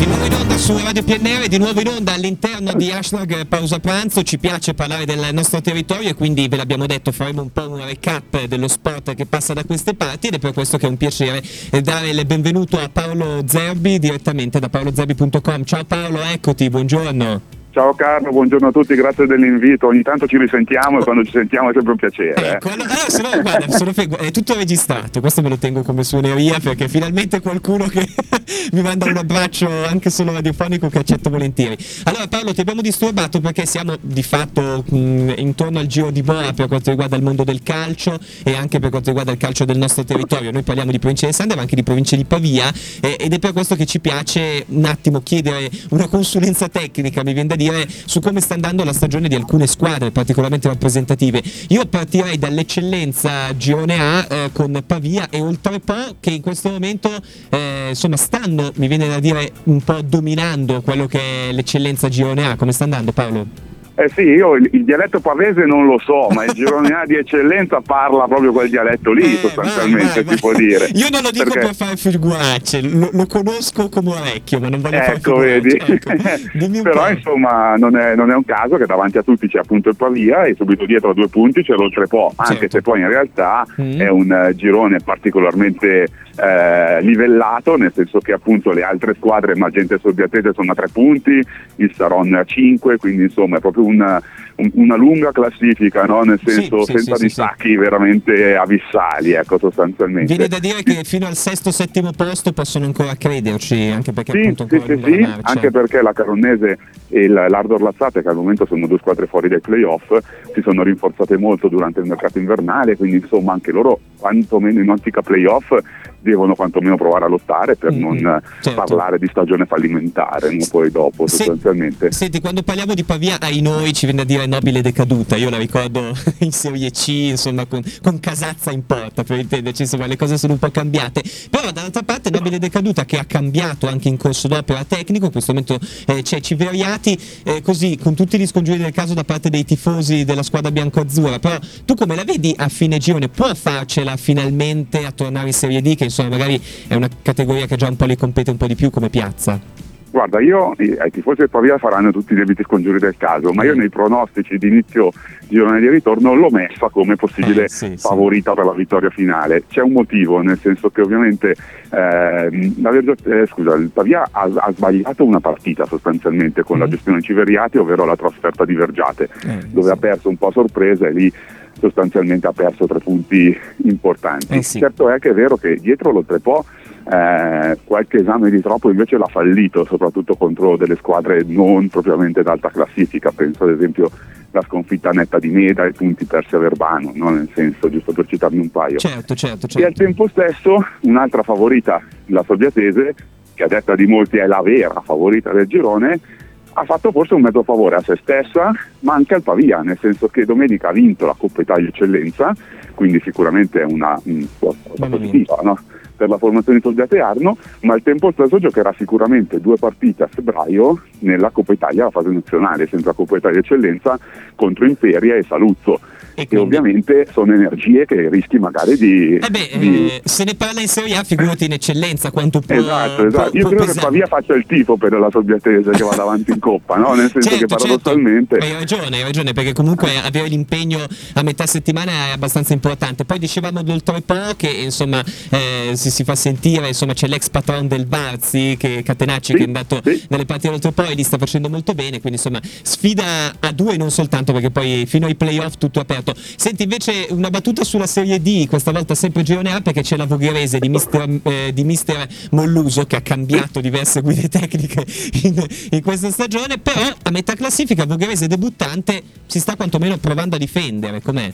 Di nuovo in onda su Radio PNR, di nuovo in onda all'interno di hashtag Pausa Pranzo. Ci piace parlare del nostro territorio e quindi ve l'abbiamo detto, faremo un po' un recap dello sport che passa da queste parti ed è per questo che è un piacere dare il benvenuto a Paolo Zerbi direttamente da paolozerbi.com. Ciao Paolo, eccoti, buongiorno. Ciao Carlo, buongiorno a tutti, grazie dell'invito. Ogni tanto ci risentiamo e quando ci sentiamo è sempre un piacere. Eh. Ecco, allora, sono, guarda, sono è tutto registrato, questo me lo tengo come suoneria perché finalmente qualcuno che mi manda un abbraccio anche solo radiofonico che accetto volentieri. Allora Paolo ti abbiamo disturbato perché siamo di fatto mh, intorno al giro di boa per quanto riguarda il mondo del calcio e anche per quanto riguarda il calcio del nostro territorio. Noi parliamo di provincia di Sande ma anche di provincia di Pavia eh, ed è per questo che ci piace un attimo chiedere una consulenza tecnica, mi viene da dire su come sta andando la stagione di alcune squadre particolarmente rappresentative. Io partirei dall'eccellenza Girone A eh, con Pavia e Oltrepo che in questo momento eh, insomma stanno, mi viene da dire, un po' dominando quello che è l'eccellenza Girone A. Come sta andando Paolo? Eh sì, io il, il, dialetto pavese non lo so, ma il Girone A di eccellenza parla proprio quel dialetto lì, eh, sostanzialmente vai, vai, si vai. può dire. Io non lo dico Perché... per fare figuracce, lo, lo, conosco come orecchio, ma non voglio ecco, fare vedi. Ecco, Però insomma non è, non è, un caso che davanti a tutti c'è appunto il Pavia e subito dietro a due punti c'è l'Oltrepo, anche certo. se poi in realtà mm. è un uh, girone particolarmente eh, livellato, nel senso che appunto le altre squadre Magente e Sorbiatese sono a tre punti, il Saron a cinque, quindi insomma è proprio un, una lunga classifica, no? nel senso sì, senza sì, distacchi sì, veramente abissali, ecco sostanzialmente. Viene da dire che fino al sesto settimo posto possono ancora crederci, anche perché sì, appunto sì, sì, sì, anche perché la Caronnese e l'Ardor Lazzate, che al momento sono due squadre fuori dai playoff, si sono rinforzate molto durante il mercato invernale, quindi insomma anche loro quantomeno in ottica playoff devono quantomeno provare a lottare per mm-hmm, non certo. parlare di stagione fallimentare no? poi dopo Se, sostanzialmente. Senti, quando parliamo di Pavia ai noi ci viene a dire nobile decaduta, io la ricordo in Serie C, insomma con, con Casazza in porta, per intenderci, insomma le cose sono un po' cambiate, però dall'altra parte nobile decaduta che ha cambiato anche in corso d'opera tecnico, in questo momento eh, c'è Civeriati, eh, così con tutti gli scongiuri del caso da parte dei tifosi della squadra bianco-azzurra, però tu come la vedi a fine girone? Può farcela finalmente a tornare in Serie D che insomma magari è una categoria che già un po' li compete un po' di più come piazza? Guarda, io ai tifosi del Pavia faranno tutti i debiti scongiuri del caso, ma io nei pronostici di inizio girone di ritorno l'ho messa come possibile eh, sì, favorita sì. per la vittoria finale. C'è un motivo, nel senso che ovviamente eh, eh, scusa, il Pavia ha, ha, sbagliato una partita sostanzialmente con mm. la gestione Civeriati, ovvero la trasferta di Vergiate, eh, dove sì. ha perso un po' a sorpresa e lì sostanzialmente ha perso tre punti importanti. Eh certo è che è vero che dietro lo Trepò eh, qualche esame di troppo invece l'ha fallito, soprattutto contro delle squadre non propriamente d'alta classifica, penso ad esempio la sconfitta netta di Meda e punti persi a Verbano, no? nel senso, giusto per citarne un paio. Certo, certo, certo. E al tempo stesso un'altra favorita, la Sorbiatese, che a detta di molti è la vera favorita del girone, ha fatto forse un mezzo favore a se stessa, ma anche al Pavia, nel senso che domenica ha vinto la Coppa Italia Eccellenza, quindi sicuramente è una cosa positiva no? Per la formazione di Soldiate Arno, ma al tempo stesso giocherà sicuramente due partite a febbraio nella Coppa Italia, la fase nazionale, senza Coppa Italia Eccellenza, contro Imperia e Saluzzo e, quindi... ovviamente sono energie che rischi magari di... Eh beh, di... Eh, se ne parla in Serie A, figurati in eccellenza quanto può... Esatto, esatto. Io può credo pesare. che Pavia faccia il tifo per la Sobbiatese che vada avanti in Coppa, no? Nel senso certo, che certo. paradossalmente... Certo. Hai ragione, hai ragione, perché comunque avere l'impegno a metà settimana è abbastanza importante. Poi dicevamo d'Oltrepo che insomma eh, si, si, fa sentire, insomma c'è l'ex patron del Barzi, che Catenacci, sì, che è andato sì. nelle partite d'Oltrepo e li sta facendo molto bene, quindi insomma sfida a due non soltanto perché poi fino ai playoff tutto aperto. Senti invece una battuta sulla Serie D, questa volta sempre Girone A perché c'è la Vogherese di mister, eh, di mister, Molluso che ha cambiato diverse guide tecniche in, in, questa stagione, però a metà classifica Vogherese debuttante si sta quantomeno provando a difendere, com'è?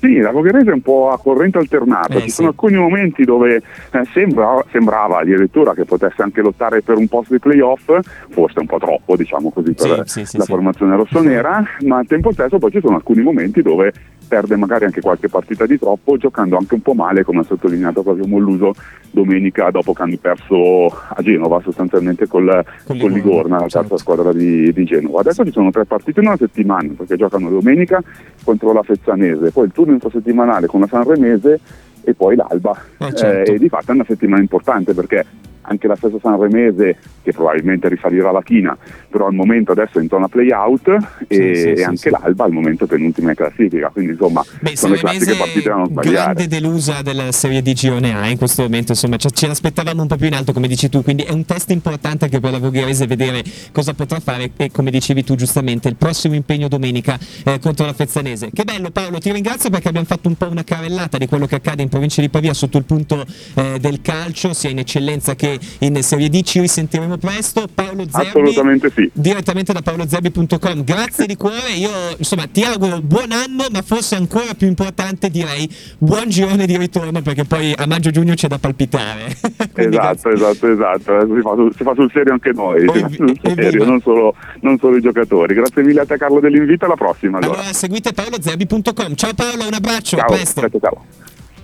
Sì, la Vogherese è un po' a corrente alternata, eh, ci sì. sono alcuni momenti dove eh, sembra, sembrava addirittura che potesse anche lottare per un posto di playoff, forse un po' troppo diciamo così per sì, sì, la formazione rossonera, ma al tempo stesso poi ci sono alcuni momenti dove perde magari anche qualche partita di troppo, giocando anche un po' male, come ha sottolineato proprio Molluso domenica dopo che hanno perso a Genova sostanzialmente col, con, con Ligorna, la terza certo. squadra di, di, Genova. Adesso ci sono tre partite in una settimana, perché giocano domenica contro la Fezzanese, poi il turno intrasettimanale con la Sanremese e poi l'Alba. Eh, certo. eh, e di fatto è una settimana importante perché anche la stessa Sanremese che probabilmente risalirà la china, però al momento adesso è in zona play-out e, sì, sì, e anche l'Alba al momento penultima in classifica, quindi insomma Beh, sono le classiche partite da non sbagliare. grande delusa della Serie D Girone A in questo momento, insomma ce l'aspettavamo un po' più in alto come dici tu, quindi è un test importante anche per la Voghese vedere cosa potrà fare e come dicevi tu giustamente il prossimo impegno domenica eh, contro la Fezzanese. Che bello Paolo, ti ringrazio perché abbiamo fatto un po' una carellata di quello che accade in provincia di Pavia sotto il punto eh, del calcio, sia in eccellenza che in Serie D, ci risentiremo presto. Paolo Zerbi, Assolutamente sì. direttamente da paolozerbi.com. Grazie di cuore, io insomma ti auguro buon anno, ma forse ancora più importante direi buon girone di ritorno perché poi a maggio-giugno c'è da palpitare. esatto, esatto, esatto, si fa, sul, si fa, sul, serio anche noi, sul serio, non solo, non solo, i giocatori. Grazie mille a te Carlo dell'invito, alla prossima. Allora, allora seguite paolozerbi.com. Ciao Paolo, un abbraccio, ciao, a presto. ciao. ciao.